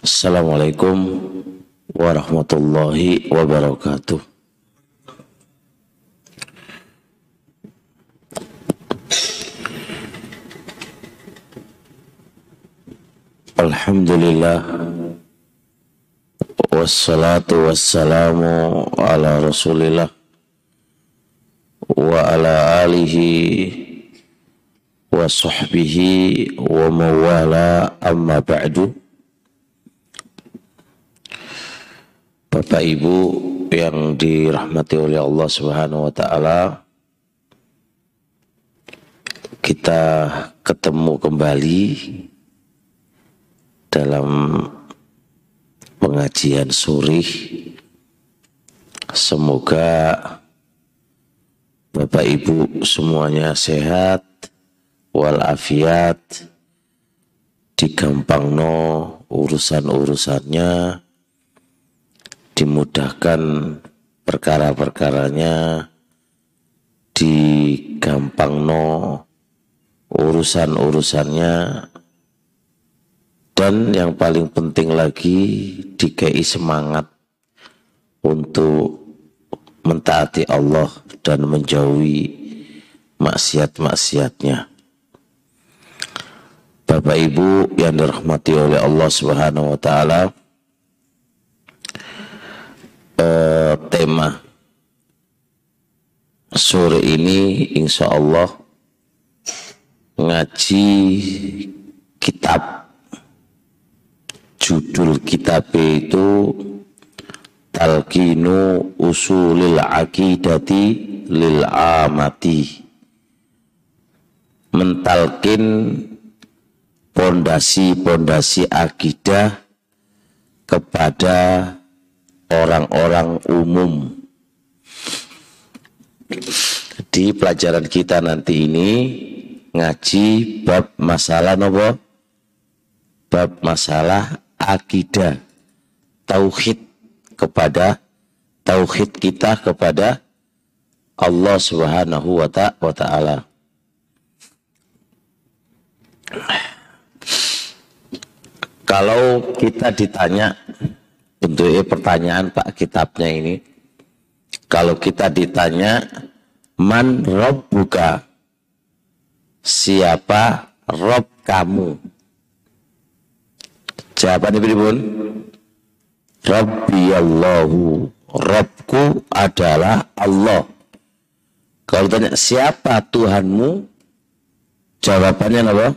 Assalamualaikum warahmatullahi wabarakatuh. Alhamdulillah Wassalatu wassalamu ala rasulillah Wa ala alihi Wa sahbihi Wa mawala amma ba'du. Bapak Ibu yang dirahmati oleh Allah Subhanahu wa taala kita ketemu kembali dalam pengajian surih. Semoga Bapak Ibu semuanya sehat walafiat digampangno urusan-urusannya dimudahkan perkara-perkaranya digampangno urusan-urusannya dan yang paling penting lagi dikei semangat untuk mentaati Allah dan menjauhi maksiat-maksiatnya. Bapak Ibu yang dirahmati oleh Allah Subhanahu wa taala eh, tema sore ini insya Allah ngaji kitab judul kitab itu Talqinu Usulil Aqidati Lil Amati mentalkin pondasi-pondasi akidah kepada orang-orang umum. Di pelajaran kita nanti ini ngaji bab masalah nopo bab masalah akidah tauhid kepada tauhid kita kepada Allah Subhanahu wa taala. Kalau kita ditanya bentuknya pertanyaan Pak kitabnya ini kalau kita ditanya man buka siapa rob kamu Jawaban pun Rabbi Allahu. Rabbku adalah Allah. Kalau tanya siapa Tuhanmu? Jawabannya apa?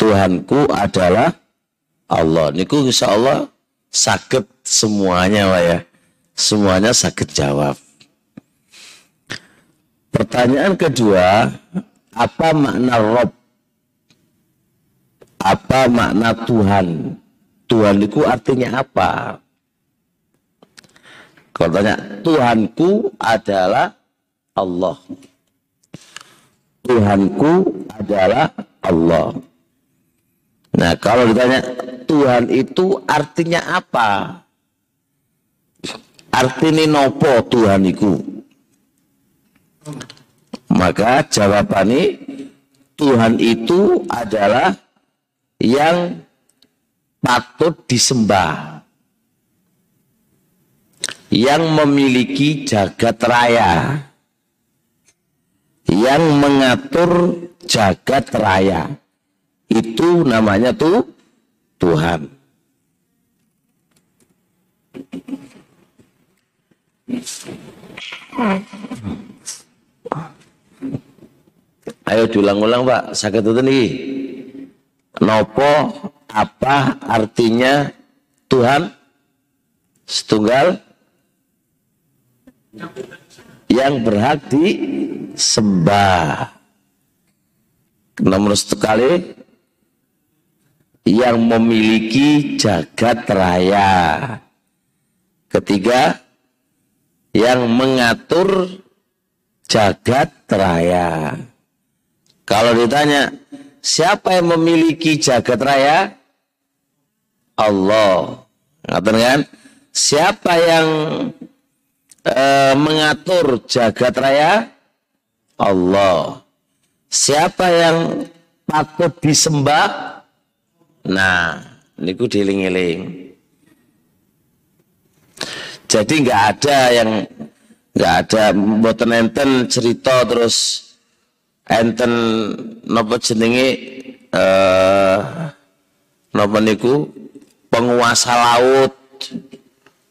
Tuhanku adalah Allah. Niku insya Allah sakit semuanya Pak ya. Semuanya sakit jawab. Pertanyaan kedua Apa makna Rob apa makna Tuhan? Tuhan itu artinya apa? Kalau tanya, Tuhanku adalah Allah. Tuhanku adalah Allah. Nah, kalau ditanya Tuhan itu artinya apa? Artinya nopo Tuhan itu? Maka jawabannya Tuhan itu adalah yang patut disembah yang memiliki jagat raya yang mengatur jagat raya. Itu namanya tuh Tuhan. Ayo diulang-ulang Pak, sakit itu nih nopo apa artinya Tuhan setunggal yang berhak disembah. Nomor sekali yang memiliki jagat raya. Ketiga, yang mengatur jagat raya. Kalau ditanya, Siapa yang memiliki jagat raya? Allah. Ngatain kan? Siapa yang uh, mengatur jagat raya? Allah. Siapa yang patut disembah? Nah, niku diling-iling. Jadi nggak ada yang nggak ada mboten enten cerita terus enten nopo jenenge eh nopo niku penguasa laut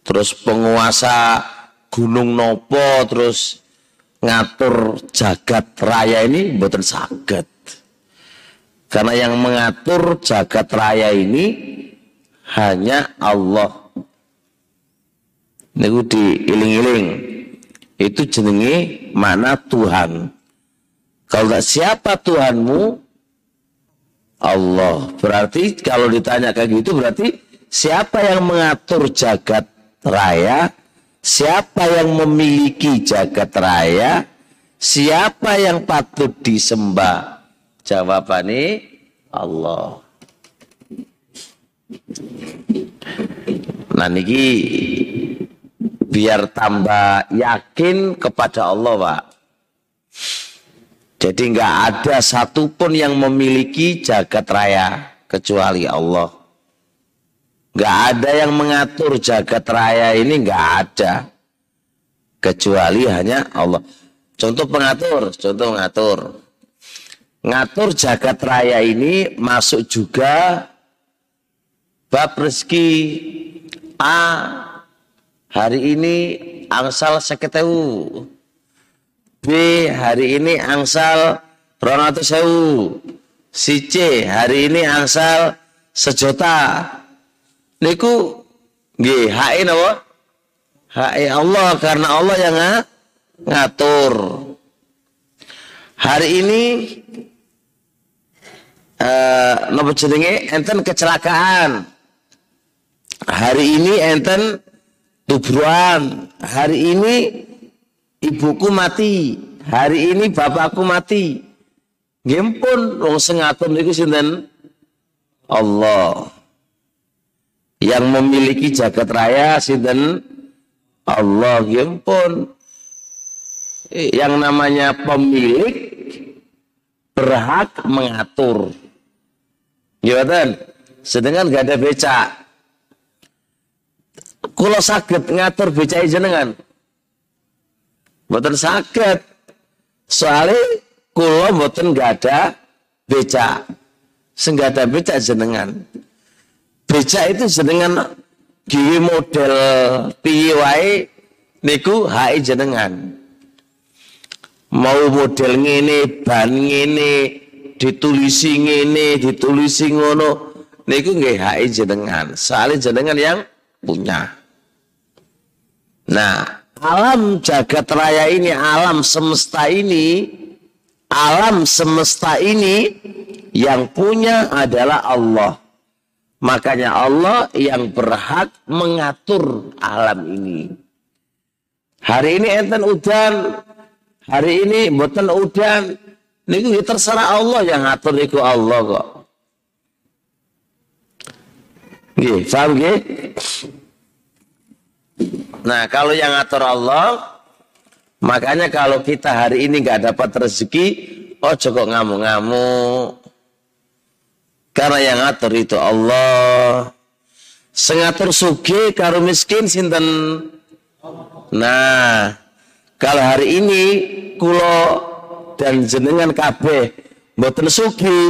terus penguasa gunung nopo terus ngatur jagat raya ini mboten saged. Karena yang mengatur jagat raya ini hanya Allah. Niku diiling-iling. Itu jenenge mana Tuhan kalau tak siapa Tuhanmu Allah. Berarti kalau ditanya kayak gitu berarti siapa yang mengatur jagat raya? Siapa yang memiliki jagat raya? Siapa yang patut disembah? Jawabannya Allah. Nah niki biar tambah yakin kepada Allah Pak. Jadi nggak ada satupun yang memiliki jagat raya kecuali Allah. Nggak ada yang mengatur jagat raya ini nggak ada kecuali hanya Allah. Contoh pengatur, contoh mengatur. Ngatur jagat raya ini masuk juga bab rezeki A hari ini angsal seketewu. B hari ini angsal ronatu sewu. Si C hari ini angsal sejuta. Niku nggih HI napa? HI Allah karena Allah yang ngatur. Hari ini uh, napa jenenge enten kecelakaan. Hari ini enten Tubruan, hari ini ibuku mati, hari ini bapakku mati. Gempun wong sing ngatur niku sinten? Allah. Yang memiliki jagat raya sinten? Allah gempun. Yang namanya pemilik berhak mengatur. Gimana? Sedangkan gak ada becak Kulo sakit ngatur becai jenengan. Mboten sakit. Soalnya kulo mboten gak ada beca. Senggak ada beca jenengan. Beca itu jenengan giwi model piye wae niku hai jenengan. Mau model ngene, ban ngene, ditulisi ngene, ditulisi ngono, niku nggih hai jenengan. Soalnya jenengan yang punya. Nah, alam jagat raya ini, alam semesta ini, alam semesta ini yang punya adalah Allah. Makanya Allah yang berhak mengatur alam ini. Hari ini enten udan, hari ini boten udan. Niku ya terserah Allah yang ngatur niku Allah kok. Nggih, paham nggih? Nah, kalau yang ngatur Allah, makanya kalau kita hari ini nggak dapat rezeki, oh cukup ngamuk-ngamuk. Karena yang ngatur itu Allah. Sengatur sugi karo miskin sinten. Nah, kalau hari ini kulo dan jenengan kabeh mboten sugi,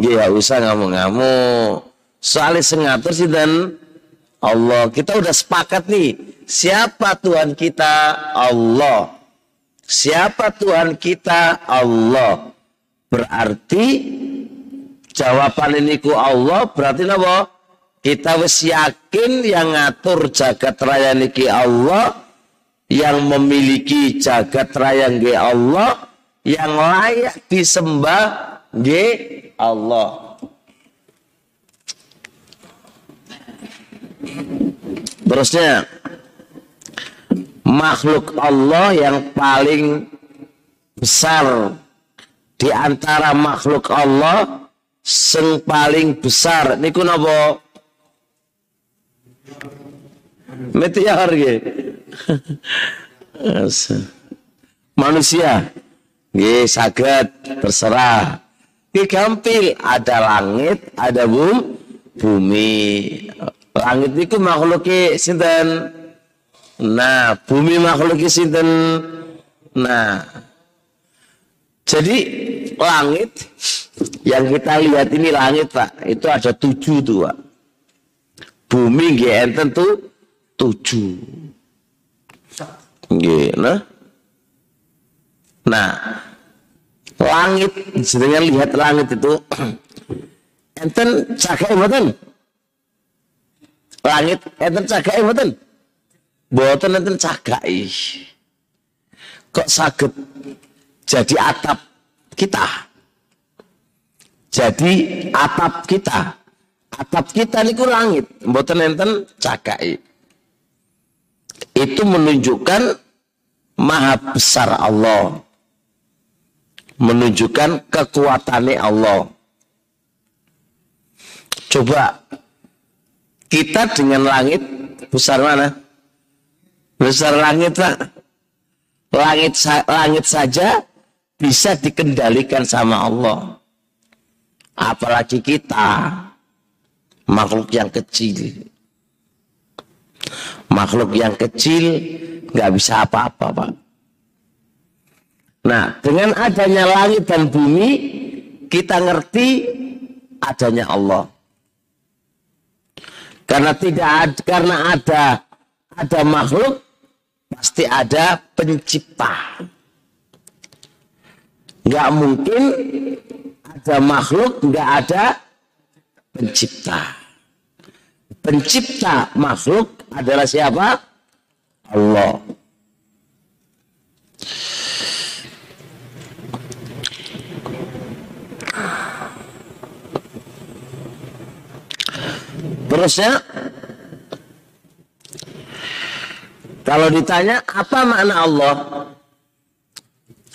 nggih usah ngamuk-ngamuk. Soalnya sengatur sinten Allah. Kita udah sepakat nih. Siapa Tuhan kita? Allah. Siapa Tuhan kita? Allah. Berarti jawaban ini ku Allah berarti apa? Kita wis yakin yang ngatur jagat raya niki Allah, yang memiliki jagat raya nggih Allah, yang layak disembah nggih Allah. Terusnya makhluk Allah yang paling besar di antara makhluk Allah sing paling besar niku napa Meteor. Manusia nggih saged terserah. Nggih gampil, ada langit, ada bum, bumi. Langit itu makhluk sinten? Nah, bumi makhluk sinten? Nah, jadi langit yang kita lihat ini langit pak, itu ada tujuh tuh pak. Bumi gak tentu tujuh. Gak, nah. Nah, langit dengan lihat langit itu enten cakai mboten langit enten cakai mboten mboten enten cakai kok sakit jadi atap kita. Jadi atap kita. Atap kita niku langit, mboten enten cakai. Itu menunjukkan maha besar Allah. Menunjukkan kekuatannya Allah. Coba kita dengan langit besar mana? Besar langit, Pak. Langit langit saja bisa dikendalikan sama Allah. Apalagi kita makhluk yang kecil. Makhluk yang kecil nggak bisa apa-apa, Pak. Nah, dengan adanya langit dan bumi, kita ngerti adanya Allah. Karena tidak ada, karena ada ada makhluk pasti ada pencipta. Nggak mungkin ada makhluk, nggak ada pencipta. Pencipta makhluk adalah siapa? Allah. Terusnya kalau ditanya apa makna Allah?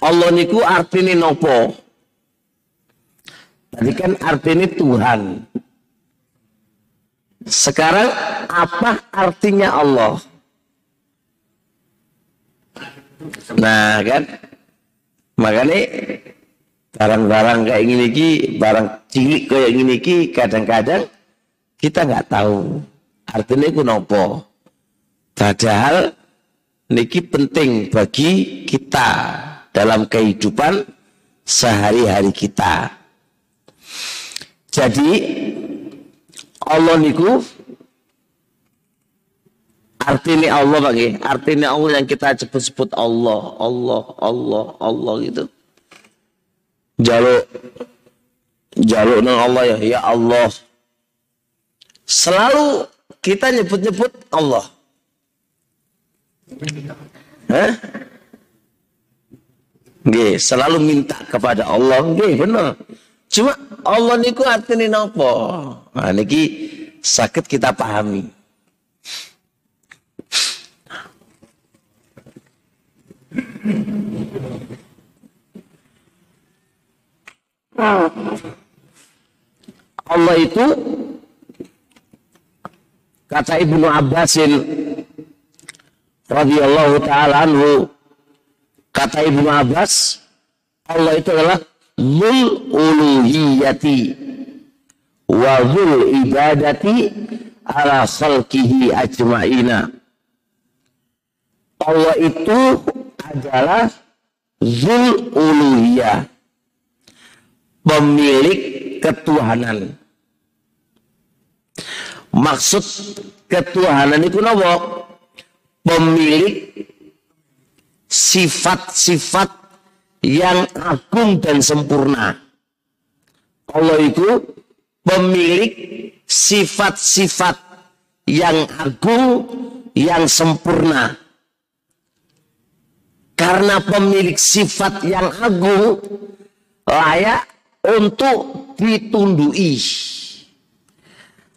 Allah niku artinya nopo. Tadi kan artinya Tuhan. Sekarang apa artinya Allah? Nah kan, makanya barang-barang kayak gini ki, barang cilik kayak gini ki, kadang-kadang kita nggak tahu artinya itu nopo. Padahal niki penting bagi kita dalam kehidupan sehari-hari kita. Jadi Allah niku artinya Allah bagi artinya Allah yang kita sebut-sebut Allah, Allah, Allah, Allah gitu. Jaluk jaluk nang Allah ya, ya Allah. Selalu kita nyebut-nyebut Allah. Hah? Nggih, selalu minta kepada Allah. Nggih, benar. Cuma Allah niku artine napa? Nah niki sakit kita pahami. Allah itu kata Ibnu Abbasin radhiyallahu taala anhu Kata Ibnu Abbas, Allah itu adalah Zul uluhiyati wa zul ibadati ala khalqihi ajma'ina. Allah itu adalah Zul uluhiyah. Pemilik ketuhanan. Maksud ketuhanan itu apa? Pemilik sifat-sifat yang agung dan sempurna. Allah itu pemilik sifat-sifat yang agung, yang sempurna. Karena pemilik sifat yang agung layak untuk ditundui.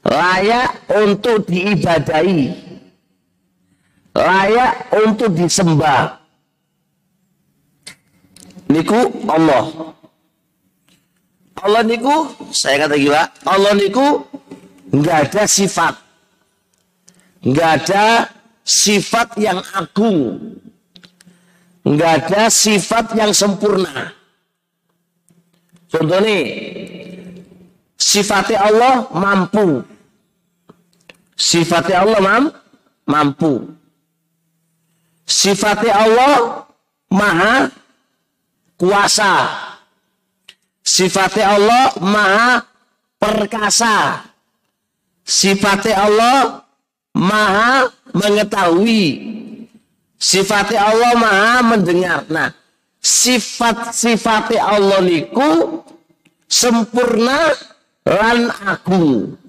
Layak untuk diibadai. Layak untuk disembah niku Allah. Allah niku saya kata gila, Allah niku nggak ada sifat. nggak ada sifat yang agung, nggak ada sifat yang sempurna. Contoh nih, sifatnya Allah mampu. Sifatnya Allah mam, mampu. Sifatnya Allah maha kuasa. Sifatnya Allah maha perkasa. Sifatnya Allah maha mengetahui. Sifatnya Allah maha mendengar. Nah, sifat-sifatnya Allah niku sempurna lan agung.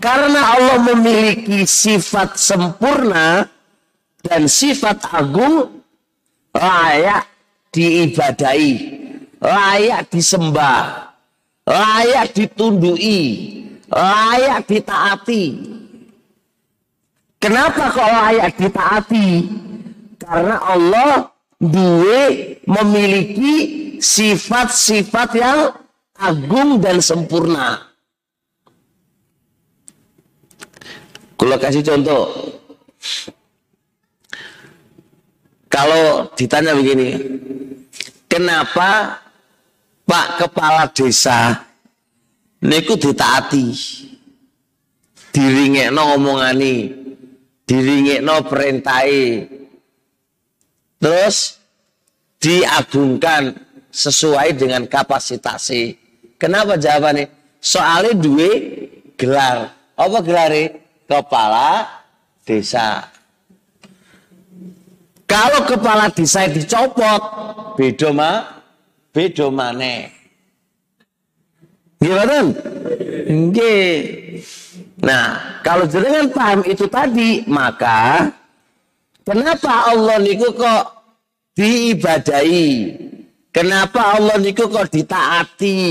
Karena Allah memiliki sifat sempurna dan sifat agung layak diibadai, layak disembah, layak ditundui, layak ditaati. Kenapa kok layak ditaati? Karena Allah duwe memiliki sifat-sifat yang agung dan sempurna. Kalau kasih contoh, kalau ditanya begini, kenapa Pak Kepala Desa niku ditaati, diringekno omongani, diringekno perintai, terus diagungkan sesuai dengan kapasitasnya. Kenapa jawabannya? Soalnya dua gelar. Apa gelarnya? Kepala desa. Kalau kepala desa dicopot, beda mah, beda mana? Gimana? Nggih. Nah, kalau jenengan paham itu tadi, maka kenapa Allah niku kok diibadahi? Kenapa Allah niku kok ditaati?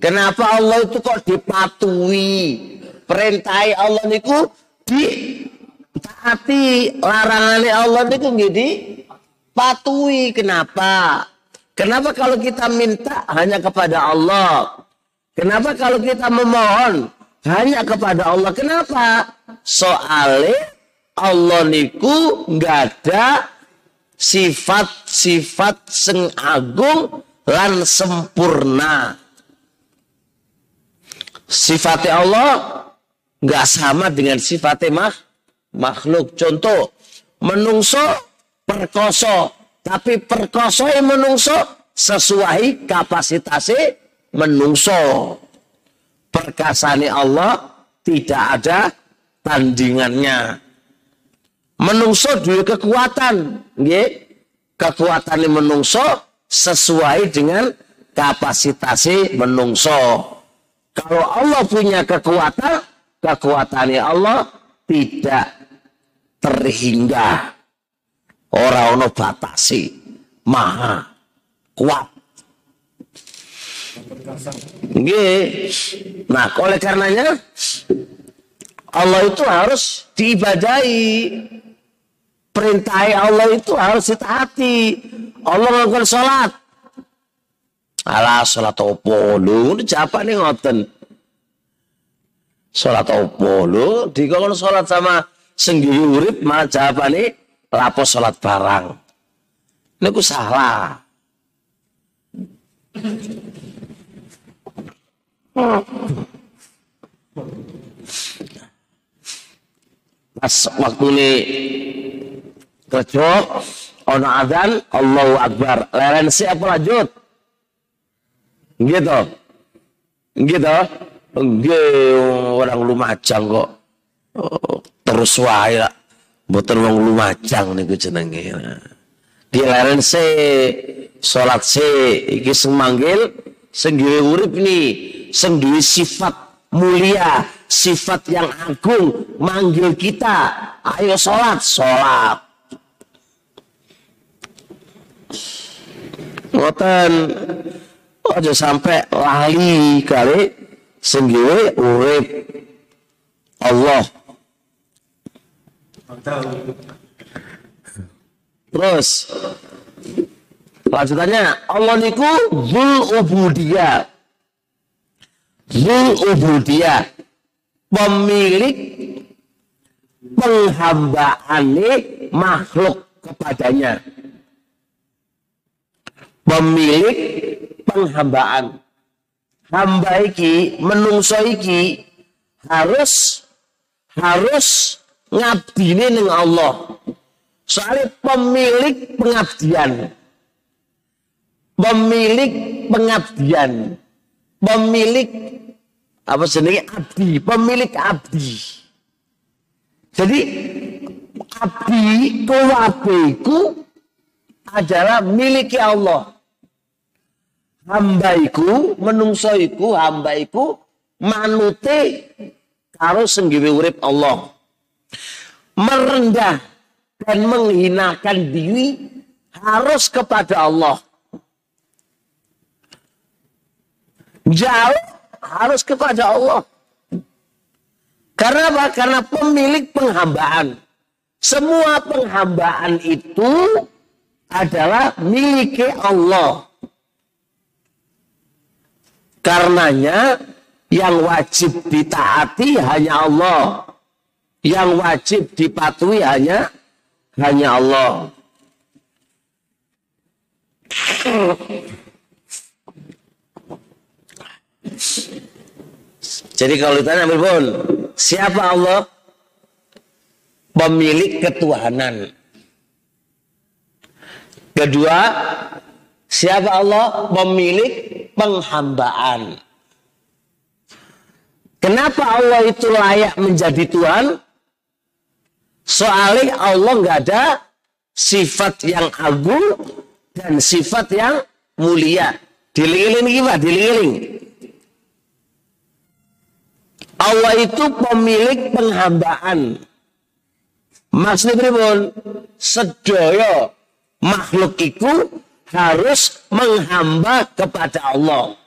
Kenapa Allah itu kok dipatuhi? Perintah Allah niku di taati larangannya Allah niku jadi patuhi. Kenapa? Kenapa kalau kita minta hanya kepada Allah? Kenapa kalau kita memohon hanya kepada Allah? Kenapa? Soalnya Allah niku nggak ada sifat-sifat sing agung lan sempurna. Sifatnya Allah nggak sama dengan sifatnya mak makhluk. Contoh, menungso perkoso, tapi perkoso yang menungso sesuai kapasitasnya menungso. Perkasani Allah tidak ada tandingannya. Menungso dua kekuatan, nggih. Kekuatan menungso sesuai dengan kapasitasnya menungso. Kalau Allah punya kekuatan, kekuatannya Allah tidak terhingga. Orang ono batasi, maha kuat. Nggih. Nah, oleh karenanya Allah itu harus diibadahi. Perintah Allah itu harus ditaati. Allah melakukan sholat. Alah sholat opo lu, siapa nih ngoten? Sholat opo lu dikon sholat sama senggiri urip malah jawabane lapor sholat barang. Niku salah. Pas waktu ini kerja ono adzan Allahu Akbar. Leren si apa lanjut? Gitu. Gitu. Enggak orang Lumajang kok. Oh, terus wae lah. Mboten wong Lumajang niku jenenge. Di leren se salat se iki sing manggil sing urip ni sing duwe sifat mulia, sifat yang agung manggil kita. Ayo salat, salat. Ngoten aja sampai lali kali sendiri urip Allah. Terus lanjutannya Allah niku zul ubudiyah. Zul ubudiyah. pemilik penghambaan makhluk kepadanya pemilik penghambaan hamba iki menungso iki harus harus ngabdi ning Allah. Soalnya pemilik pengabdian. Pemilik pengabdian. Pemilik apa jenenge? Abdi pemilik abdi. Jadi abdi kuwabeku adalah miliki Allah hambaiku menungsoiku hambaiku manute karo senggiwe urip Allah merendah dan menghinakan diri harus kepada Allah jauh harus kepada Allah karena apa? Karena pemilik penghambaan. Semua penghambaan itu adalah milik Allah. Karenanya yang wajib ditaati hanya Allah. Yang wajib dipatuhi hanya hanya Allah. Jadi kalau ditanya pun, siapa Allah? Pemilik ketuhanan. Kedua, Siapa Allah? Pemilik penghambaan. Kenapa Allah itu layak menjadi Tuhan? Soalnya Allah nggak ada sifat yang agung dan sifat yang mulia. Diling-iling gimana? Diling-iling. Allah itu pemilik penghambaan. Maksudnya pripun? Sedoyo makhluk itu harus menghamba kepada Allah.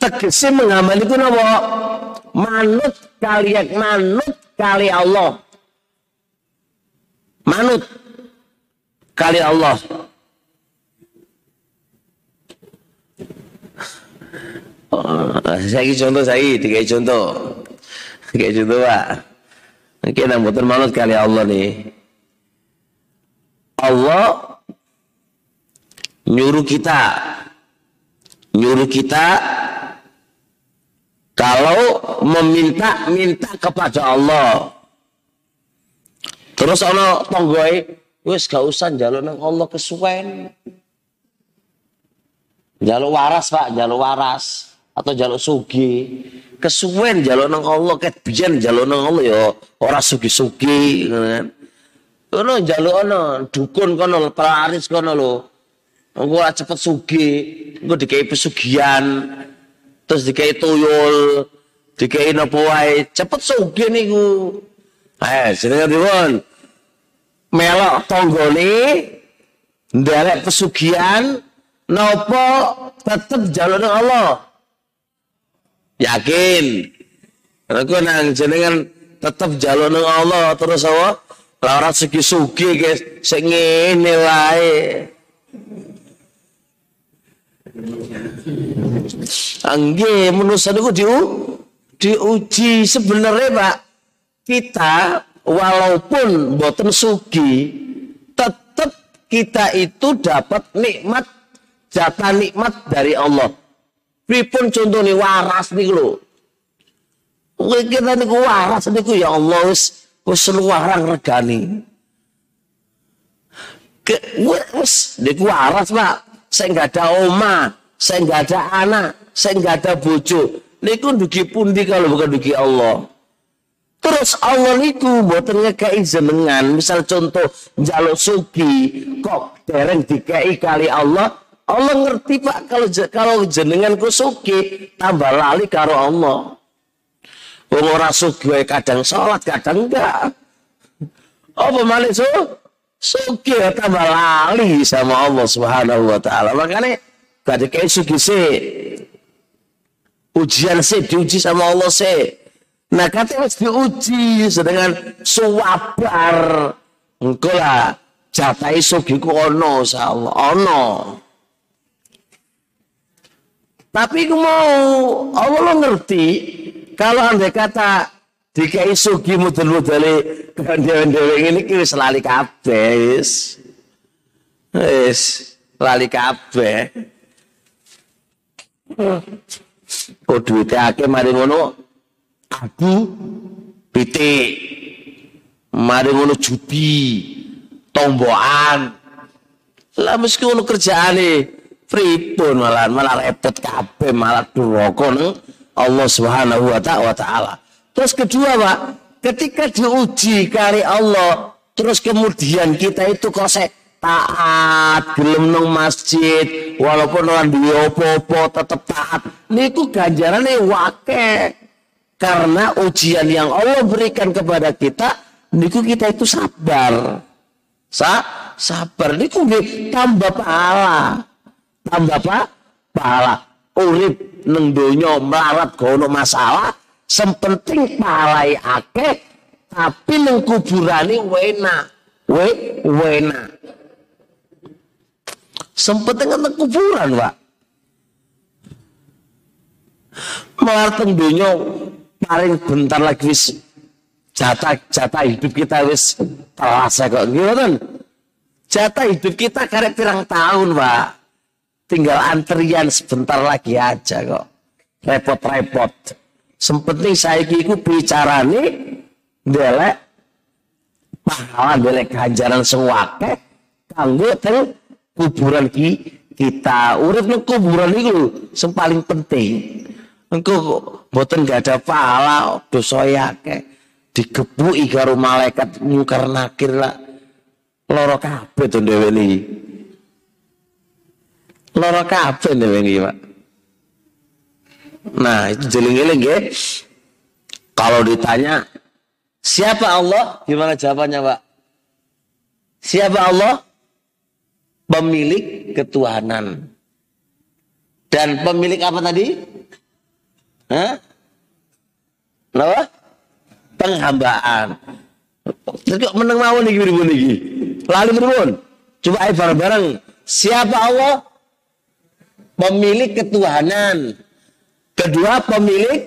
Tegesi menghamba itu napa? Manut kali manut kali Allah. Manut kali Allah. Oh, saya contoh saya, tiga contoh. Tiga contoh pak. Kita muter manut kali Allah nih. Allah nyuruh kita. Nyuruh kita kalau meminta minta kepada Allah. Terus ana tonggoe wis gak usah njaluk nang Allah kesuwen. Njaluk waras Pak njaluk waras. Atau njaluk sugi. Kesuwen njaluk nang Allah ket biyen njaluk nang Allah ya ora sugi-sugi kan. Ono njaluk ono dukun kono pelaris kono lho Engko ora cepet sugi, engko dikai pesugihan, terus dikai tuyul, dikai napa wae, cepet sugih niku. Eh, jenenge dipun. Melok tanggane nderek pesugihan napa tetep jalur Allah. Yakin. Aku nang jenengan tetep jalur Allah terus apa? Ora sugi-sugi guys, sing. Angge manusia itu diu, diuji sebenarnya Pak kita walaupun boten sugi tetap kita itu dapat nikmat jatah nikmat dari Allah. Pripun contohnya waras nih lo. Kita niku waras niku ya Allah wis wis luarang regani. Ke wis niku waras Pak saya nggak ada oma, saya nggak ada anak, saya nggak ada bojo. Niku dugi pundi kalau bukan dugi Allah. Terus Allah niku mboten ngekei jenengan, misal contoh jaluk sugi kok dereng dikei kali Allah, Allah ngerti Pak kalau kalau jenengan ku sugi tambah lali karo Allah. Wong ora sugi kadang sholat, kadang enggak. Apa malih so? Suki tambah lali sama Allah Subhanahu wa taala. Makanya gak kayak suki se. Ujian se diuji sama Allah se. Nah katanya harus diuji sedangkan suwabar. Engkau lah jatai suki ku ono Allah. Ono. Tapi aku mau Allah lo ngerti kalau andai kata dikai sugi mudel-mudele dewe-dewe ini kiri selali kabeh wis. Wis lali kabeh. Kok duitnya akeh mari ngono aku pitik. Mari ngono jubi, tombokan. Lah meski ngono kerjaane pripun malah malah repot kabeh malah duraka Allah Subhanahu wa taala. Terus kedua, Pak, ketika diuji kali Allah, terus kemudian kita itu kok taat, gelem nang masjid, walaupun orang duwe opo-opo tetep taat. Niku ganjarane wake. Karena ujian yang Allah berikan kepada kita, niku kita itu sabar. Sa sabar niku tambah pahala. Tambah apa? Pahala. Urip neng donya melarat gono masalah, sempenting palai akeh tapi neng kuburane wena. We wena. Sempenting neng kuburan, Pak. Melarat teng donya paling bentar lagi wis jatah jatah hidup kita wis terasa kok gimana jatah hidup kita karek pirang tahun pak tinggal antrian sebentar lagi aja kok repot-repot sempenting saya kiku bicara nih delek pahala delek ganjaran sewake kanggo teng kuburan ki kita. Urip nang kuburan itu yang paling penting. Engko boten gak ada pahala dosa yake digebuki karo malaikat mungkar nakir lah. Loro kabeh to dhewe niki loro kabeh dhewe niki Pak nah itu jeling-jeling ya kalau ditanya siapa Allah gimana jawabannya Pak siapa Allah pemilik ketuhanan dan pemilik apa tadi Hah? Kenapa? penghambaan. Kok meneng mawon iki pripun iki? Lali pripun? Coba ayo bareng-bareng. Siapa Allah? Pemilik ketuhanan. Kedua pemilik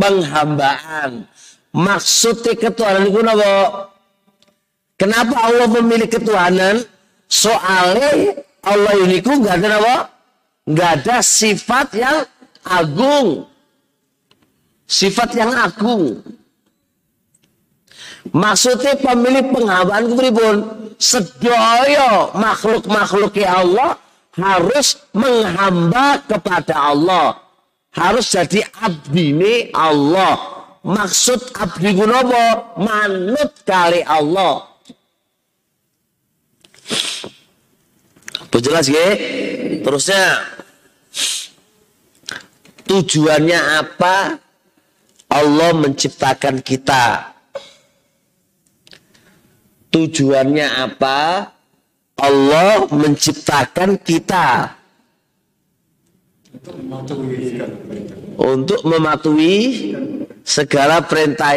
penghambaan. Maksudnya ketuhanan itu apa? Kenapa Allah pemilik ketuhanan? Soalnya Allah ini ku nggak ada apa? Nggak ada sifat yang agung. Sifat yang agung. Maksudnya pemilik penghambaan pripun? Sedaya makhluk-makhluk Allah harus menghamba kepada Allah. Harus jadi abdi Allah. Maksud abdi gunobo manut kali Allah. Itu jelas ya? Terusnya tujuannya apa? Allah menciptakan kita Tujuannya apa? Allah menciptakan kita untuk mematuhi segala perintah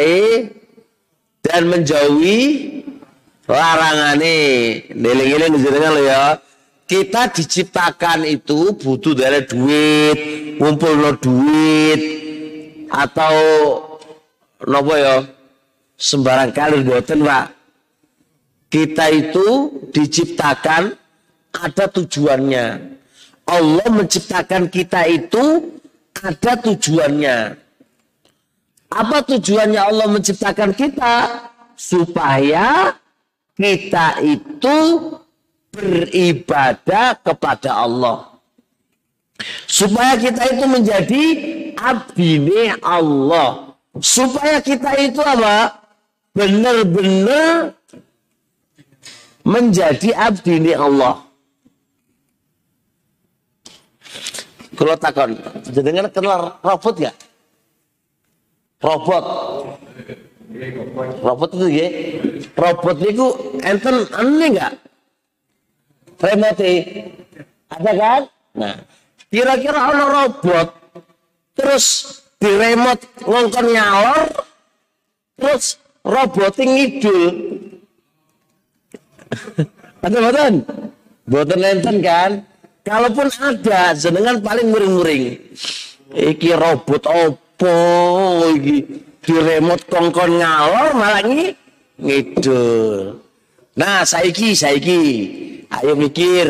dan menjauhi larangane. Neling-eling jenengan lo ya. Kita diciptakan itu butuh dari duit, ngumpul no duit atau nopo ya sembarang kali buatan pak kita itu diciptakan ada tujuannya. Allah menciptakan kita itu ada tujuannya. Apa tujuannya Allah menciptakan kita? Supaya kita itu beribadah kepada Allah. Supaya kita itu menjadi abdi Allah. Supaya kita itu apa? Benar-benar menjadi abdi ini Allah. Kalau takon, jenengan kenal robot ya? Robot. Robot itu ya. Robot itu enten aneh enggak? Remote ada kan? Nah, kira-kira ada robot terus di remote ngongkon nyalor terus robot ngidul ada boten? Boten lenten kan? Kalaupun ada, jenengan paling muring-muring. Iki robot opo iki? Di remote kongkon ngalor malah ini ngidul. Nah saiki saiki. Ayo mikir.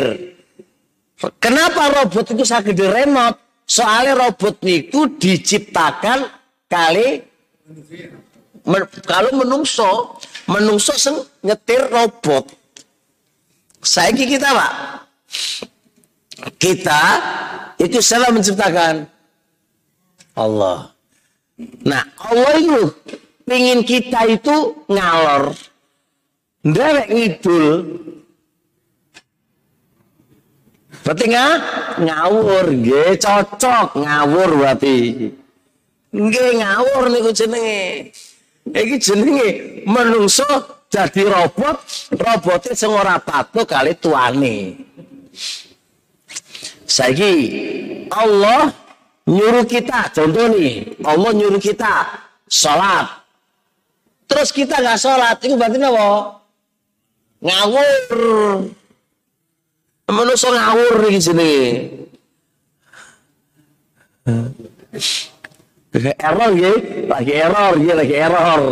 Kenapa robot itu sakit di remote soalnya robot itu diciptakan kali men, kalau menungso menungso sing nyetir robot. Saiki kita pak kita itu salah menciptakan Allah. Nah, Allah itu pingin kita itu ngalor. Nderek ngidul. Berarti nggak ngawur, nggih cocok ngawur berarti. Nggih ngawur niku jenenge. Iki jenenge menungso jadi robot, robotnya sing ora patuh kali tuane. Saiki Allah nyuruh kita, contoh nih, Allah nyuruh kita sholat. Terus kita nggak sholat, itu berarti apa? Ngawur. Manusia ngawur di sini. error ya, lagi error, ya lagi error.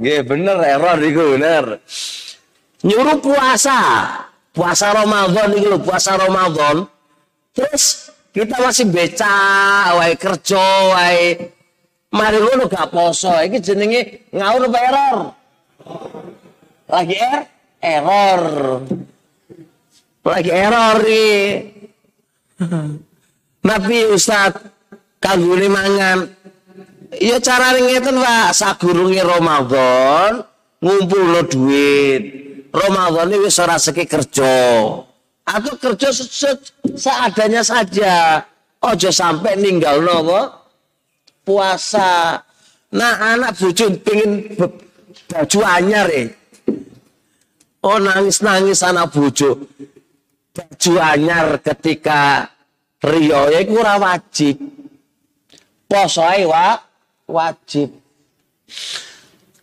Ya bener error itu bener. Nyuruh puasa, puasa Ramadan itu puasa Ramadan Terus kita masih beca, wae kerja, wae mari ngono gak poso. Iki jenenge ngawur apa error? Lagi er error. Lagi error nih. Nabi Ustad kanggone mangan. Ya cara ngeten Pak, sagurunge Ramadan ngumpulno duit. Ramadan ini wis ora seki kerja atau kerja seadanya saja. Ojo sampai ninggal nopo puasa. Nah anak bucu pengen baju anyar ya. Oh nangis nangis anak bucu baju anyar ketika Rio ya kurang wajib. Posoi wa wajib.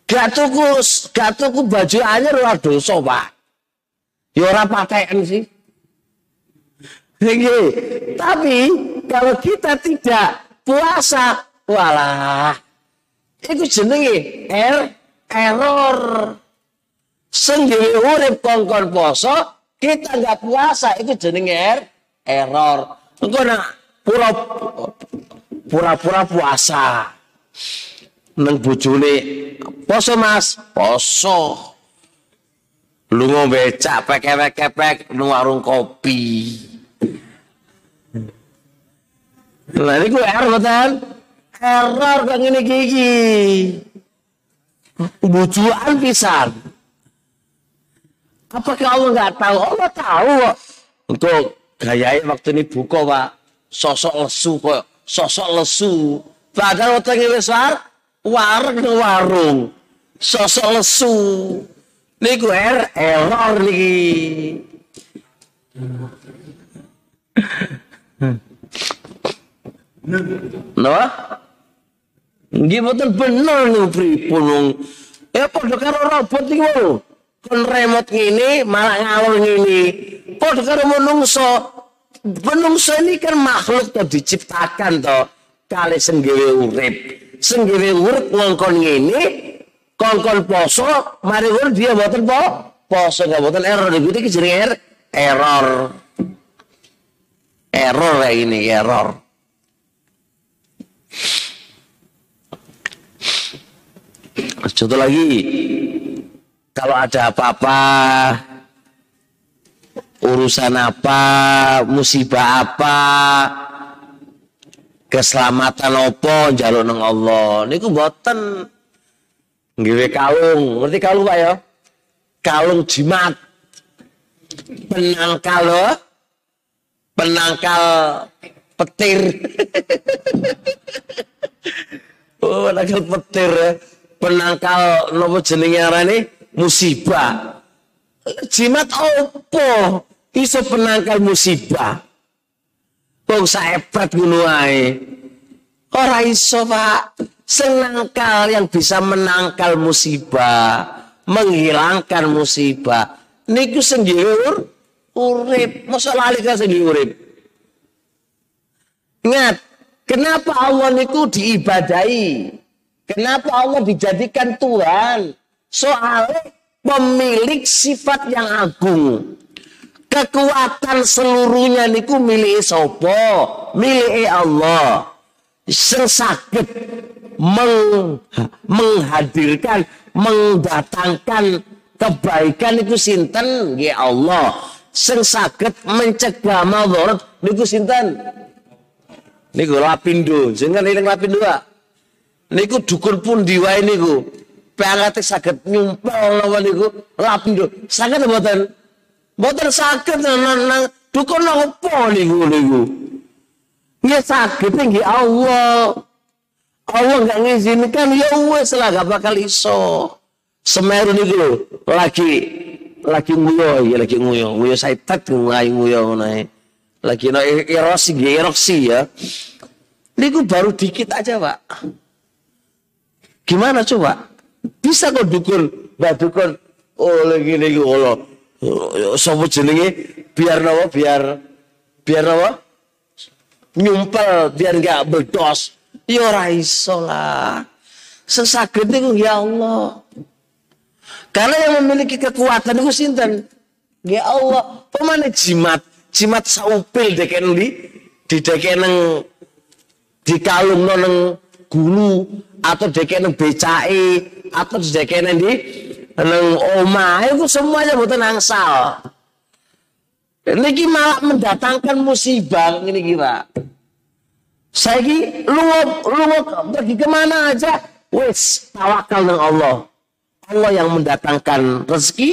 Gak tuku gak baju anyar ora dosa, Pak. Ya ora sih. Tapi kalau kita tidak puasa, walah, itu jenenge er, error. Sendiri urip kongkon poso, kita nggak puasa, itu jenenge er, error. Engkau nak pura pura-pura puasa. Neng bojone poso mas, poso. Lu ngombe cak pek-pek-pek nu warung kopi. Lah niku error mboten? Error kang ngene iki. Bujuan pisan. Apakah Allah nggak tahu? Allah tahu kok. Untuk gayanya waktu ini buka pak, sosok lesu kok, sosok lesu. Padahal waktu ini besar, warung warung, sosok lesu. Niku er error nih. Napa? Nggih mboten bener niku pripun wong. Ya padha karo robot niku. Kon remote ngene malah ngawur ngene. Padha karo menungso. Menungso ini kan makhluk to diciptakan to kali senggewe urip. Senggewe urip ngongkon ngene, kongkon poso, mari urip dia mboten po. Poso nggak mboten error iki jenenge error. Error kayak ini error. Contoh lagi, kalau ada apa-apa, urusan apa, musibah apa, keselamatan apa jalur nang Allah. Niku boten ngiwe kalung. Ngerti kalung Pak ya? Kalung jimat. Penangkal penangkal petir. oh, penangkal petir ya penangkal nopo jenenge arane musibah. Jimat opo iso penangkal musibah? Wong saebat ngono ae. Ora iso, Pak. Senangkal yang bisa menangkal musibah, menghilangkan musibah. Niku sendiri urip, masa lali ka sendiri urip. Ingat, Kenapa Allah niku diibadai? Kenapa Allah dijadikan Tuhan? Soalnya pemilik sifat yang agung. Kekuatan seluruhnya niku milik sopo, milik Allah. Sing meng, menghadirkan, mendatangkan kebaikan itu sinten ya Allah. Sing mencegah madarat niku sinten? Niku lapindo, jenengan eling lapindo Niku dukun pun diwae niku. Pangate saged nyumpel lawan niku lapindo. Saged mboten? Mboten saged nang dukun apa niku niku. Ya sakit nggih Allah. Allah nggak ngizinkan ya wes lah gak bakal iso. Semeru niku lagi lagi nguyo ya lagi nguyo nguyo saya tak mulai nguyo naik lagi no erosi erosi ya. Niku baru dikit aja pak. Gimana coba? Bisa kok dukun mbak dukun? Oh lagi nih Allah. Sopo jenenge? Biar nawa biar biar nawa nyumpel biar nggak berdos ya ora iso lah. Sesaged niku ya Allah. Karena yang memiliki kekuatan itu sinten? Ya Allah. Pemane jimat jimat saupil deken di di deken neng di kalung neng gulu atau deken neng becai atau di deken di neng oma itu semuanya bukan angsal Niki malah mendatangkan musibah ini kita. Saya ki lu lu pergi ke mana aja, wes tawakal dengan Allah. Allah yang mendatangkan rezeki,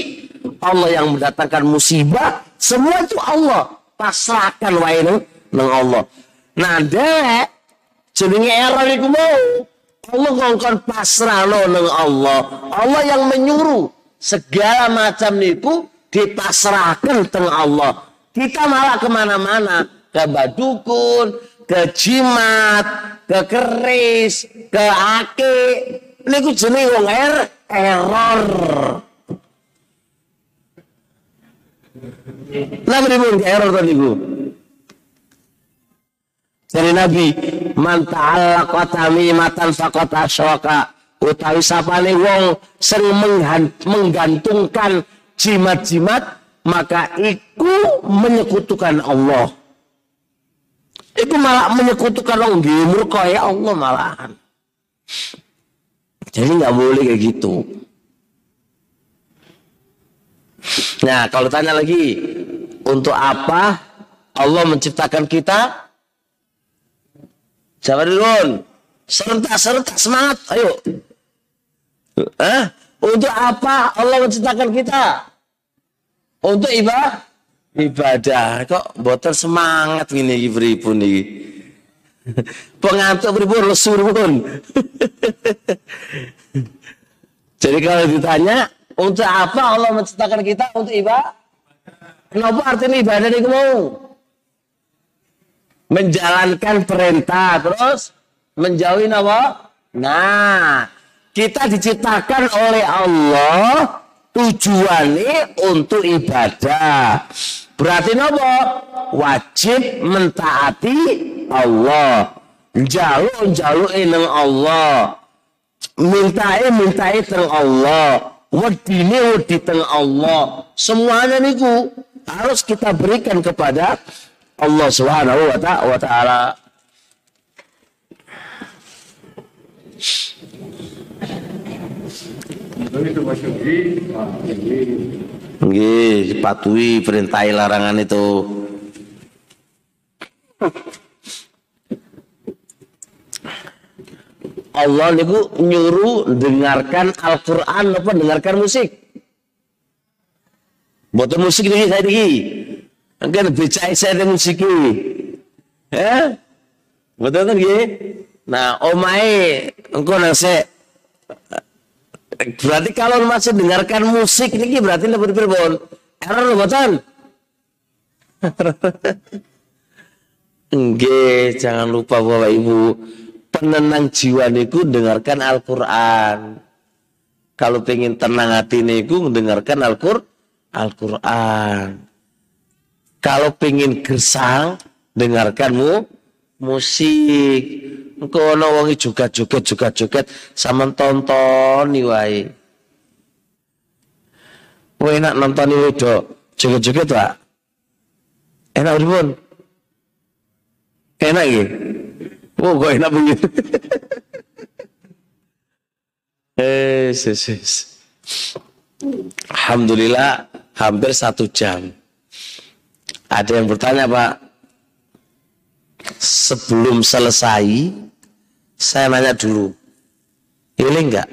Allah yang mendatangkan musibah, semua itu Allah. Pasrahkan wae nang Allah. Nah, dek jenenge error iku mau. Allah ngongkon pasrah lo nang Allah. Allah yang menyuruh segala macam niku dipasrahkan teng Allah. Kita malah ke mana-mana ke badukun, ke jimat, ke keris, ke ake. Niku jenenge wong er error. Lah pripun error tadi niku? Dari Nabi, man ta'allaqa matan faqat asyaka. Utawi sapane wong sing menggantungkan jimat-jimat maka iku menyekutukan Allah. Itu malah menyekutukan Allah, murka ya Allah malahan. Jadi nggak boleh kayak gitu. Nah, kalau tanya lagi, untuk apa Allah menciptakan kita? Siapa dulu? Serentak-serentak semangat, ayo. Eh, untuk apa Allah menciptakan kita? Untuk ibadah? Ibadah. Kok botol semangat ini pripun iki? Pengantuk pripun lesu pun. Jadi kalau ditanya, untuk apa Allah menciptakan kita untuk ibadah? Kenapa artinya ibadah itu mau? Menjalankan perintah, terus menjauhi apa? Nah, kita diciptakan oleh Allah tujuannya untuk ibadah. Berarti nopo? Wajib mentaati Allah. Jaluk nang Allah. Mintai mintai teng Allah. Wedine wedi teng Allah. Semuanya niku harus kita berikan kepada Allah Subhanahu wa taala. Nggih, patuhi perintah larangan itu. Allah niku nyuruh dengarkan Al-Qur'an apa dengarkan musik. Buat musik saya ini. Kan baca saya musik ini. Ya? Betul kan Nah, omai engkau nase Berarti kalau masih dengarkan musik ini berarti lebih berbon. Error betul. Nggih, jangan lupa Bapak Ibu, penenang jiwa niku dengarkan Al-Qur'an. Kalau pengen tenang hati niku dengarkan Al-Qur'an. Kalau pengen gersang dengarkanmu musik. Engko ana wong juga joget juga joget sama tonton wae. Kowe enak nonton wedok joget-joget, Pak? Enak pripun? Enak ya? Oh, kok enak begitu. eh, yes, Alhamdulillah hampir satu jam. Ada yang bertanya Pak, sebelum selesai, saya nanya dulu, ini enggak?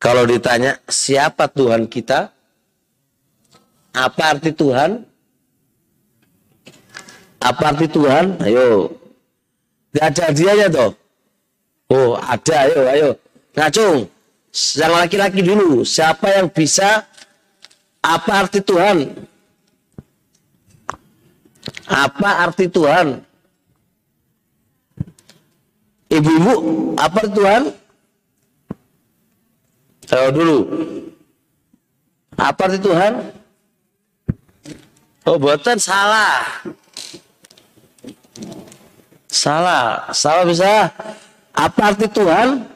Kalau ditanya siapa Tuhan kita, apa arti Tuhan? Apa arti Tuhan? Ayo, Gak ada hadiahnya toh? Oh ada, ayo, ayo. Ngacung, yang laki-laki dulu. Siapa yang bisa? Apa arti Tuhan? Apa arti Tuhan? Ibu-ibu, apa arti Tuhan? Ayo dulu. Apa arti Tuhan? Oh, buatan salah. Salah. Salah bisa. Apa arti Tuhan?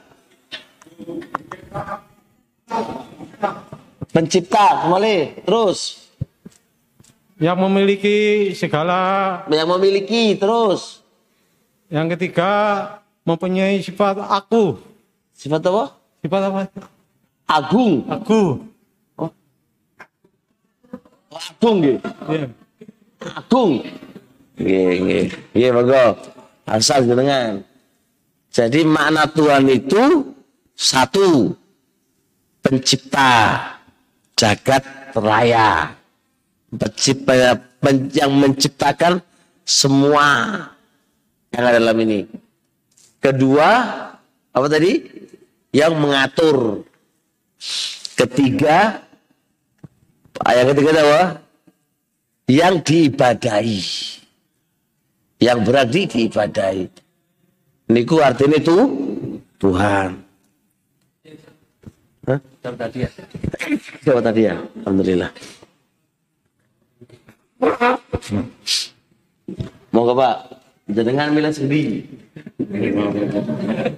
Pencipta. Kembali. Terus. Yang memiliki segala. Yang memiliki. Terus. Yang ketiga. Mempunyai sifat aku. Sifat apa? Sifat apa? Agung. Aku. Oh. Agung gitu. Yeah. Agung. Iya, iya. Iya, bagus asal jenengan. Jadi makna Tuhan itu satu pencipta jagat raya. Pencipta yang menciptakan semua yang ada dalam ini. Kedua, apa tadi? Yang mengatur. Ketiga, ayat ketiga apa? Yang diibadahi yang berarti diibadahi. Niku artinya itu Tuhan. Hah? tadi ya. Jawab tadi ya. Alhamdulillah. Mau ke Pak? Jenengan milih sendiri.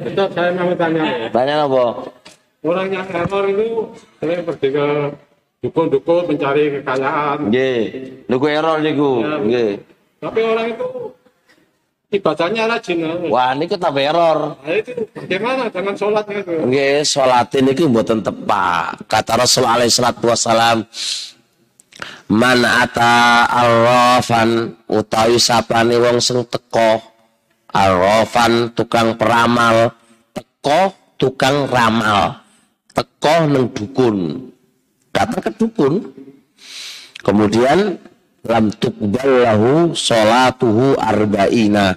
Itu saya mau tanya. Tanya apa? Orang yang error itu sering pergi ke dukun-dukun mencari kekayaan. Nggih. Niku error niku. Ya. Nggih. Tapi orang itu ibadahnya rajin. Wah, ini kita error. Nah, itu bagaimana dengan sholatnya itu? Nggih, salat ini mboten tepat. Kata Rasul alaihi salatu wasalam, Man ata arrafan utawi sapane wong sing teko arrafan tukang peramal, teko tukang ramal, teko neng dukun. Datang ke dukun. Kemudian lam tuqbal lahu salatuhu arba'ina.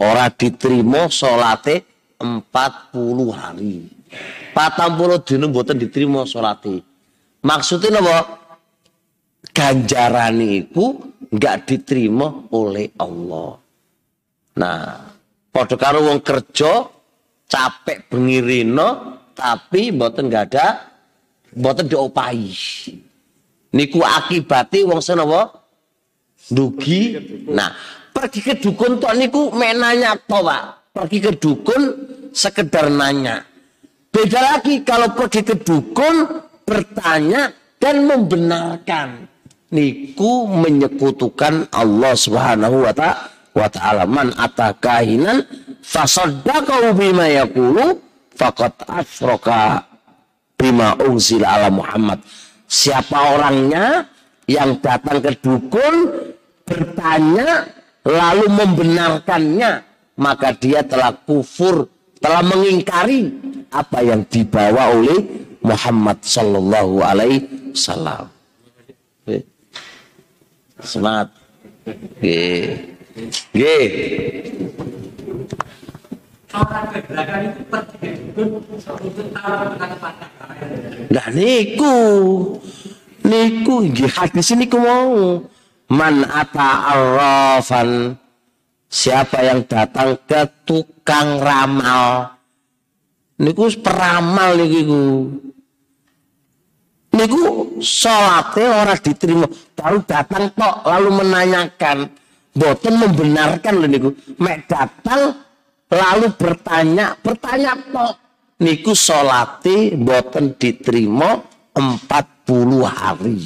Ora diterima salate 40 hari. 40 dina mboten diterima salate maksudnya apa ganjaran itu enggak diterima oleh Allah. Nah padha karo wong kerja capek bengirino tapi mboten enggak ada mboten diopahi. Niku akibati wong senapa dugi. Nah, pergi ke dukun tok niku menanya to, Pak. Pergi ke dukun sekedar nanya. Beda lagi kalau pergi ke dukun bertanya dan membenarkan. Niku menyekutukan Allah Subhanahu wa ta'ala wa ta'ala man atakahinan fasaddaqahu bima yaqulu faqad asroka bima unzila ala Muhammad. Siapa orangnya yang datang ke dukun bertanya lalu membenarkannya maka dia telah kufur telah mengingkari apa yang dibawa oleh Muhammad sallallahu alaihi wasallam. Semangat. G. G. Nah niku niku nggih hadis niku mau Man ata arrafan Siapa yang datang ke tukang ramal. Niku peramal niku Niku sholatnya orang diterima. Baru datang kok lalu menanyakan. Boten membenarkan lho niku. Mek datang lalu bertanya, bertanya tok. Niku salate boten diterima 40 hari.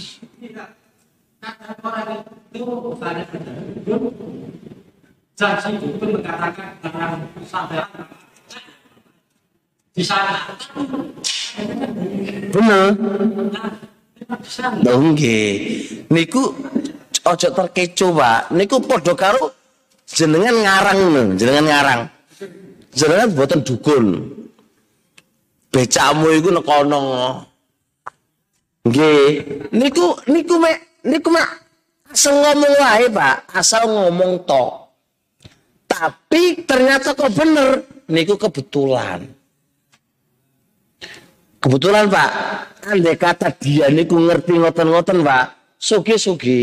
Kata orang itu janji itu mengatakan dengan sadar di sana Bener. nggih. Niku ojo terkecoh, Pak. Niku padha karo jenengan ngarang jenengan ngarang. Jenengan boten dukun. Becakmu iku nek kono. Nggih. Niku niku mek niku mek asal ngomong wae, Pak. Asal ngomong tok. Tapi ternyata kok bener. Niku kebetulan. Kebetulan Pak, andai kata dia niku ngerti ngoten-ngoten Pak, sugi-sugi.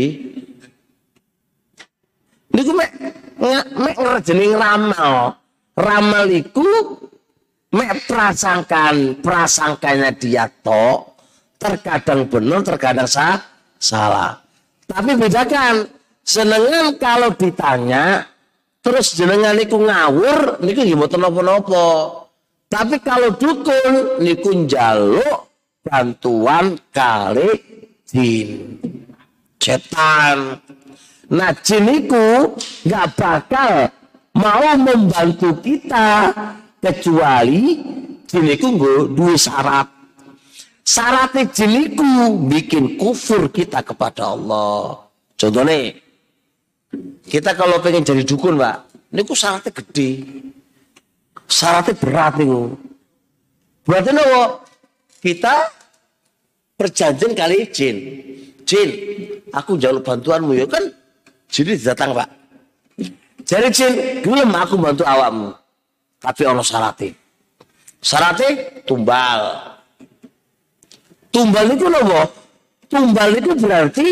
Niku mek mek ngerjeni ramal. Ramal iku mek prasangkan, prasangkanya dia tok. Terkadang benar, terkadang sah, salah. Tapi bedakan, senengan kalau ditanya, terus jenengan niku ngawur, niku mboten napa-napa. Tapi kalau dukun niku njaluk bantuan kali jin. Setan. Nah jin nggak bakal mau membantu kita kecuali jin niku duwe syarat. Syaratnya jin niku bikin kufur kita kepada Allah. Contohnya, kita kalau pengen jadi dukun, Pak, niku syaratnya gede syaratnya berat itu. Berarti nopo kita perjanjian kali jin. Jin, aku jaluk bantuanmu ya kan jin datang pak. Jadi jin, gelem aku bantu awakmu. Tapi ono syaratnya. Syaratnya tumbal. Tumbal itu nopo? Tumbal itu berarti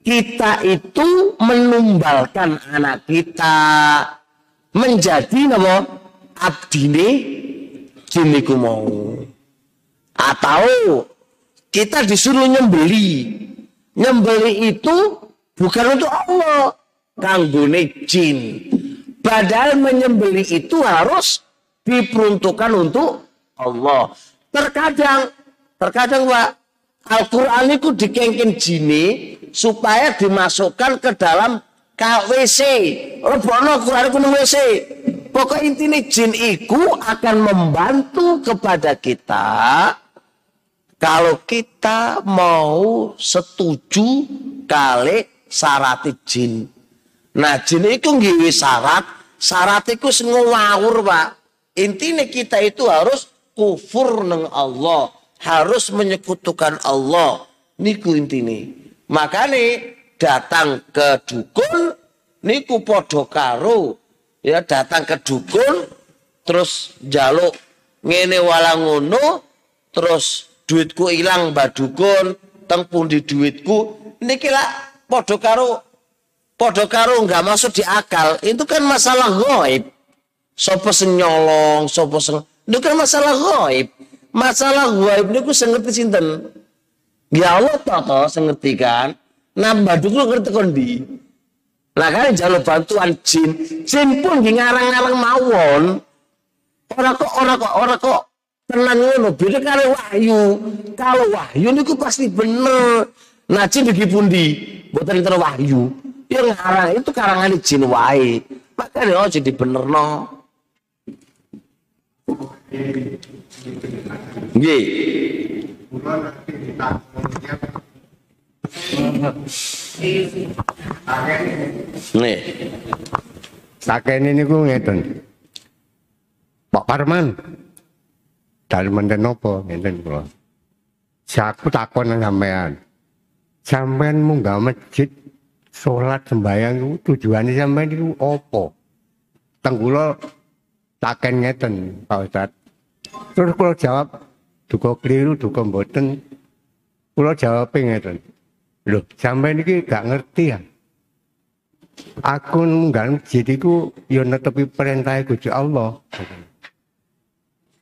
kita itu menumbalkan anak kita menjadi nopo abdine jin niku mau. Atau kita disuruh nyembeli. Nyembeli itu bukan untuk Allah, kanggone jin. Padahal menyembeli itu harus diperuntukkan untuk Allah. Terkadang, terkadang Pak, Al-Quran itu dikengken jini supaya dimasukkan ke dalam KWC. Lebono Quran itu WC. Pokok intinya jin itu akan membantu kepada kita kalau kita mau setuju kali syarat jin. Nah jin itu ngiwi syarat, syarat itu ngawur pak. Intinya kita itu harus kufur neng Allah, harus menyekutukan Allah. Niku intinya. Makanya datang ke dukun, niku podo karo. Ya datang ke dukun terus jaluk ngene wala terus duitku hilang mbak dukun teng pundi duitku. Niki lah padha karo karo nggak masuk di akal. Itu kan masalah gaib. Sapa sing nyolong sapa sing itu kan masalah gaib masalah gaib niku sing ngerti sinten ya Allah toh sing ngerti kan mbak dukun ngerti kondi lah kan jalur bantuan jin, jin pun ngarang-ngarang mawon. Orang kok orang kok orang kok tenang ngono. Beda karo wahyu. Kalau wahyu niku pasti bener. Nah jin di pundi? Boten enten wahyu. Ya ngarang itu karangan jin wae. Makanya oh jadi bener no. Nggih. Nih. Sakene niku ngeten. Pak Parman. Dalem napa ngeten kula. Saku takon sampean. Sampean munggah masjid salat sembahyang iku tujuane sampean iku apa? Teng kula taken ngeten, Pak Ustaz. Terus kula jawab duka keliru, duka mboten. Kula jawab ngeten. Loh, sampean iki gak ngerti ya? Aku nunggal masjid iku ya netepi perintah Gusti Allah.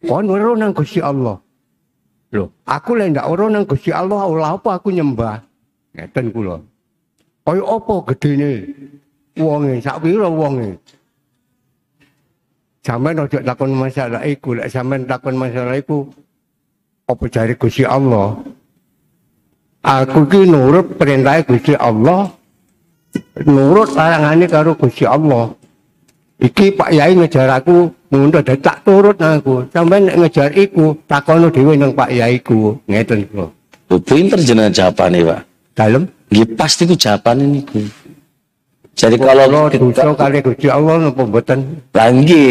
Kon weruh nang Gusti Allah. Loh, aku lek ndak weruh nang Gusti Allah, ora apa aku nyembah. Ngeten kula. Kaya apa gedene? wonge sak pira wonge sampean ojo takon masalah iku lek sampean takon masalah iku apa jare Gusti Allah? Aku ki nurut perintah Gusti Allah nurut larangane karo Gusti Allah. Iki Pak Yai ngejar aku ngono dadi tak turut aku. Sampean nek ngejar iku takono dhewe nang Pak Yai ku. Ngeten kok pinter jenengan jawabane, Pak. dalem. Nggih pasti ku jawabane niku. Jadi kalau Allah dosa kali Gusti Allah napa mboten lagi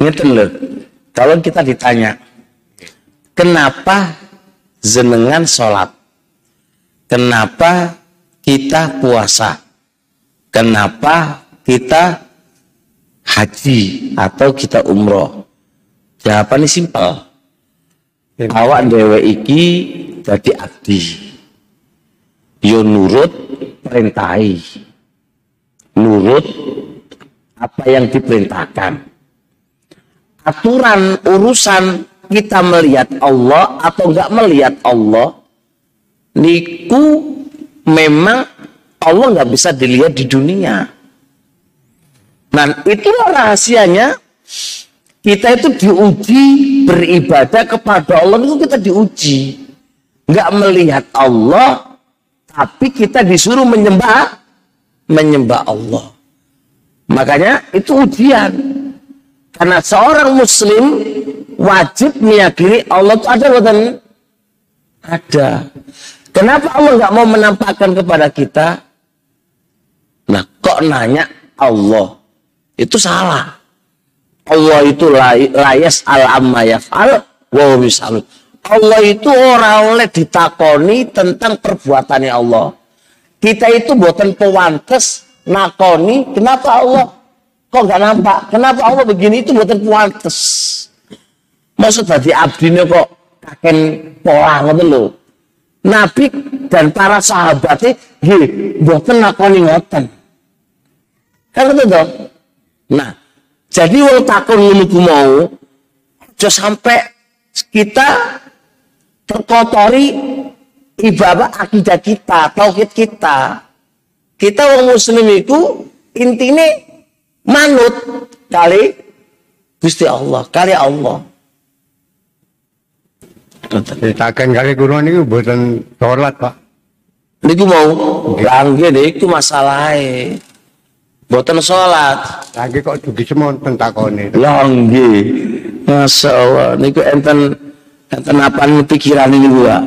ngeten loh. Kalau kita ditanya, kenapa jenengan sholat? Kenapa kita puasa? Kenapa kita haji atau kita umroh? Jawabannya simpel. Awak dewe iki dadi abdi. Yo nurut perintahi. Nurut apa yang diperintahkan. Aturan urusan kita melihat Allah atau enggak melihat Allah niku memang Allah nggak bisa dilihat di dunia. Nah itulah rahasianya kita itu diuji beribadah kepada Allah itu kita diuji nggak melihat Allah tapi kita disuruh menyembah menyembah Allah. Makanya itu ujian. Karena seorang muslim wajib meyakini Allah itu ada bukan ada. Kenapa Allah nggak mau menampakkan kepada kita? Nah kok nanya Allah? Itu salah. Allah itu la- layas al amma yaf'al wa. Allah itu orang oleh ditakoni tentang perbuatannya Allah. Kita itu buatan pewantes nakoni kenapa Allah kok nggak nampak? Kenapa Allah begini itu buatan pewantes? Maksud tadi abdinya kok kaken pola ngoten lho. Nabi dan para sahabatnya nggih buatan nakoni ngoten. Kan itu dong. Nah, jadi wong takon ngono mau aja sampai kita terkotori ibadah akidah kita, tauhid kita. Kita wong muslim itu intinya manut kali Gusti Allah, kali Allah. Ceritakan kali kurang ini buatan sholat pak. Niku mau langge niku masalahnya. Boten sholat. Lagi kok juga semua tentang kone. Langge. Masya Allah. Niku enten enten apa pikiran ini gua.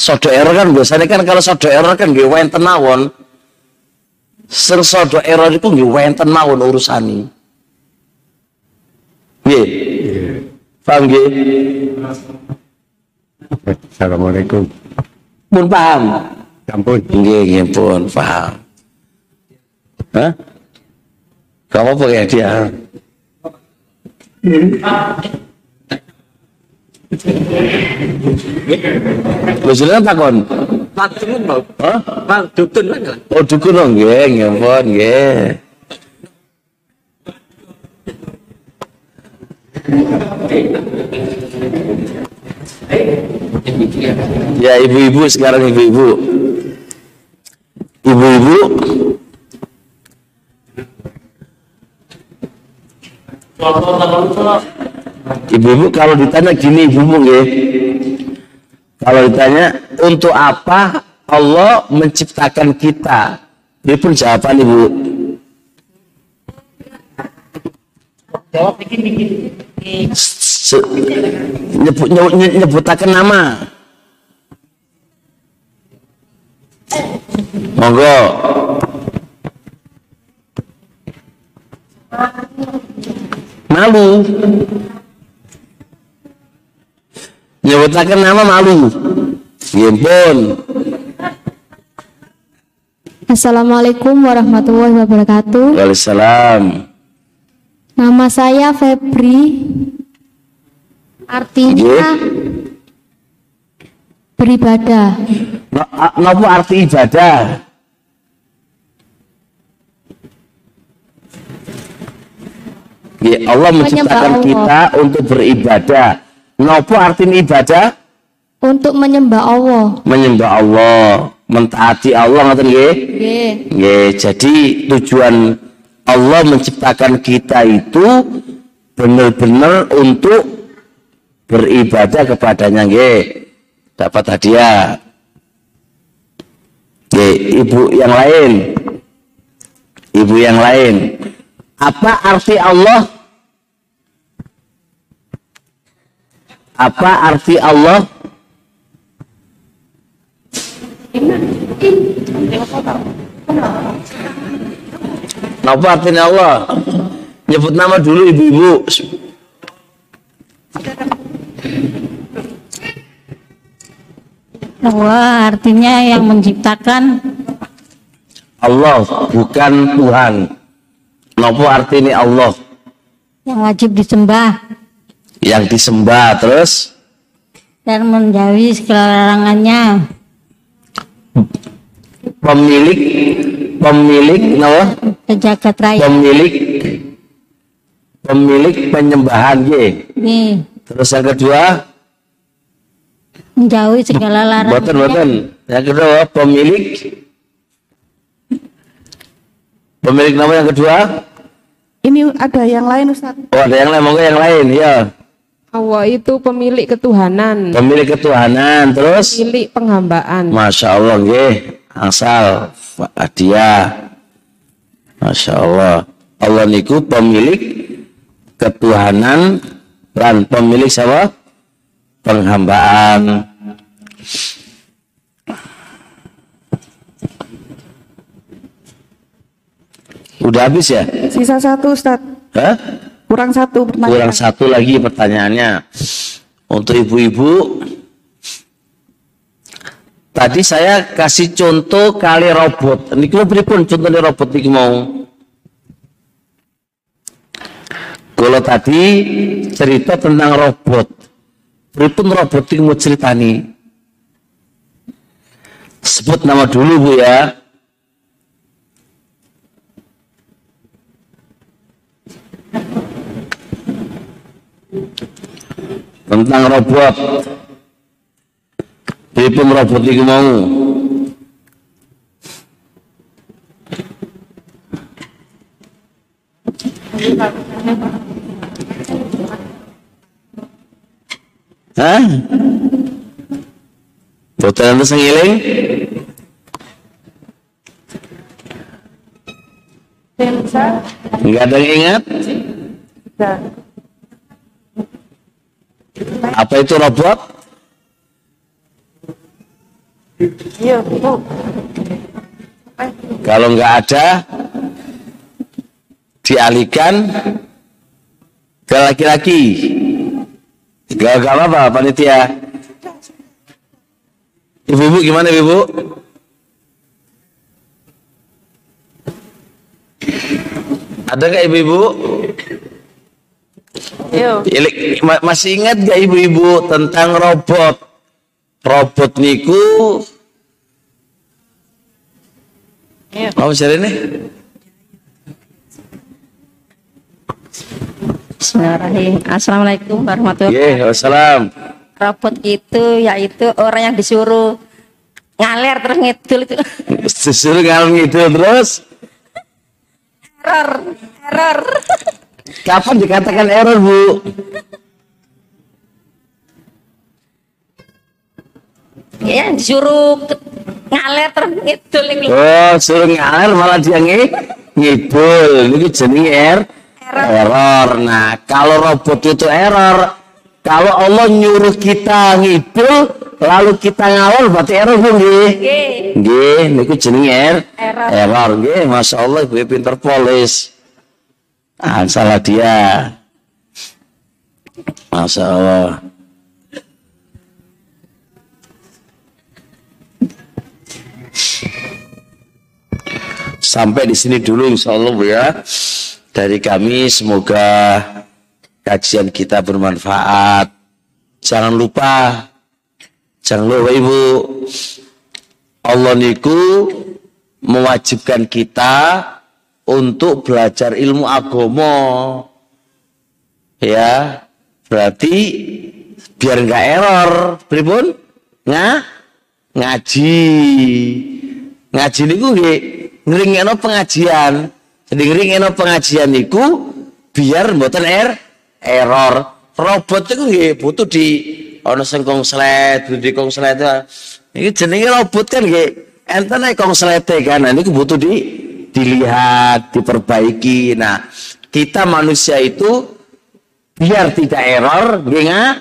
Sodo error kan biasanya kan kalau sodo error kan nggih wenten mawon. Sing sodo error itu nggih wenten mawon urusani. Nggih. Paham nggih? Assalamualaikum. Pun paham. Ampun. Nggih, nggih pun paham. Hah? Kamu apa ya dia? Jenengan takon. Langsung mau. Hah? Bang, dukun kan? Oh dukun dong, nggih, pun, nggih. Ya ibu-ibu sekarang ibu-ibu. Ibu-ibu Ibu-ibu kalau ditanya gini ibu-ibu nggih. Kalau ditanya untuk apa Allah menciptakan kita? Dia pun jawaban ibu. Jawab dikit-dikit. Nyebut, nyebut, nyebutakan nama. Monggo. Malu. Nyebutakan nama malu. Ya pun. Assalamualaikum warahmatullahi wabarakatuh. Waalaikumsalam. Nama saya Febri. Artinya beribadah. No, a- Nopo arti ibadah? Ya, Allah menciptakan Allah. kita untuk beribadah. Nopo arti ibadah? Untuk menyembah Allah. Menyembah Allah. mentaati Allah ngoten nggih. Nggih. Nggih, jadi tujuan Allah menciptakan kita itu benar-benar untuk beribadah kepadanya nggih. Dapat hadiah. Nggih, ibu yang lain. Ibu yang lain. Apa arti Allah? Apa arti Allah? Apa artinya Allah? Nyebut nama dulu ibu-ibu. bahwa artinya yang menciptakan Allah bukan Tuhan. Nopo artinya Allah yang wajib disembah yang disembah terus? Dan menjauhi segala larangannya. Pemilik pemilik nopo sejagat raya. Pemilik pemilik penyembahan ye. ini Terus yang kedua? Menjauhi segala boten larangannya boten. Yang kedua pemilik. Pemilik nama yang kedua? Ini ada yang lain Ustaz. oh ada yang lain monggo yang lain ya Allah itu pemilik ketuhanan, pemilik ketuhanan terus? Pemilik penghambaan. Masya Allah nggih. Asal hadiah. Masya Allah. Allah niku pemilik ketuhanan dan pemilik siapa? Penghambaan. Udah habis ya? Sisa satu Ustaz. Hah? Kurang satu pertanyaan. kurang satu lagi pertanyaannya. Untuk ibu-ibu tadi saya kasih contoh kali robot. Ini kalau pripun? Contohnya robot ini mau? Kalau tadi cerita tentang robot pripun robot ini mau ceritani? Sebut nama dulu bu ya tentang robot pripun robot ini mau Hah? Boten enten sing eling? Enggak ada yang ingat? Apa itu robot? Iya, Bu. Kalau nggak ada, dialihkan ke laki-laki. Gak gak apa panitia. Ibu-ibu gimana ibu? Ada nggak ibu-ibu? Iya. Masih ingat gak ibu-ibu tentang robot? Robot niku Mau share ini? Bismillahirrahmanirrahim Assalamualaikum warahmatullahi Ye, wassalam. robot itu yaitu orang yang disuruh ngaler terus ngidul itu Disuruh ngalung itu terus. error error Kapan dikatakan error, Bu? ya disuruh ke- ngaler terus ngidul itu Oh, suruh ngalir malah dia ngi ngidul. Ini jenenge er error. Nah, kalau robot itu error, kalau Allah nyuruh kita ngidul, lalu kita ngalor berarti error Bu nggih. Nggih. Niku jenenge er Error. error nggih. Masya Allah, ibu pinter polis. Ah, salah dia. Masya Allah. Sampai di sini dulu insya Allah ya. Dari kami semoga kajian kita bermanfaat. Jangan lupa, jangan lupa Ibu, Allah niku mewajibkan kita untuk belajar ilmu agomo. Ya, berarti biar nggak error, pripun? Nggak? ngaji. Ngaji niku nggih ngringekno pengajian. Jadi ngringekno pengajian niku biar mboten er error. Robot itu nggih butuh di ana sing butuh di kongslet. Iki jenenge robot kan nggih enten ae kongslete kan. Nah, niku butuh di dilihat, diperbaiki. Nah, kita manusia itu biar tidak error nga-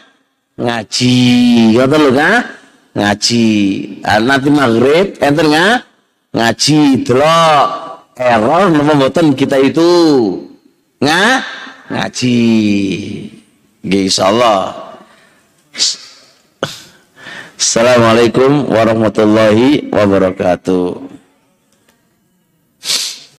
ngaji. Ngoten lho kan? Ngaji. Ah, nanti maghrib enten nga ngaji delok error mboten kita itu nga ngaji. Nggih insyaallah. Assalamualaikum warahmatullahi wabarakatuh.